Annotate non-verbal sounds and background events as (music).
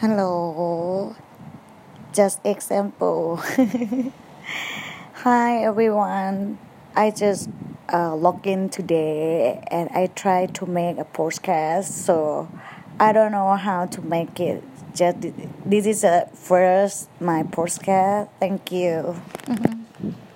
Hello. Just example. (laughs) Hi everyone. I just uh, log in today and I try to make a podcast. So I don't know how to make it. Just this is a first my podcast. Thank you. Mm-hmm.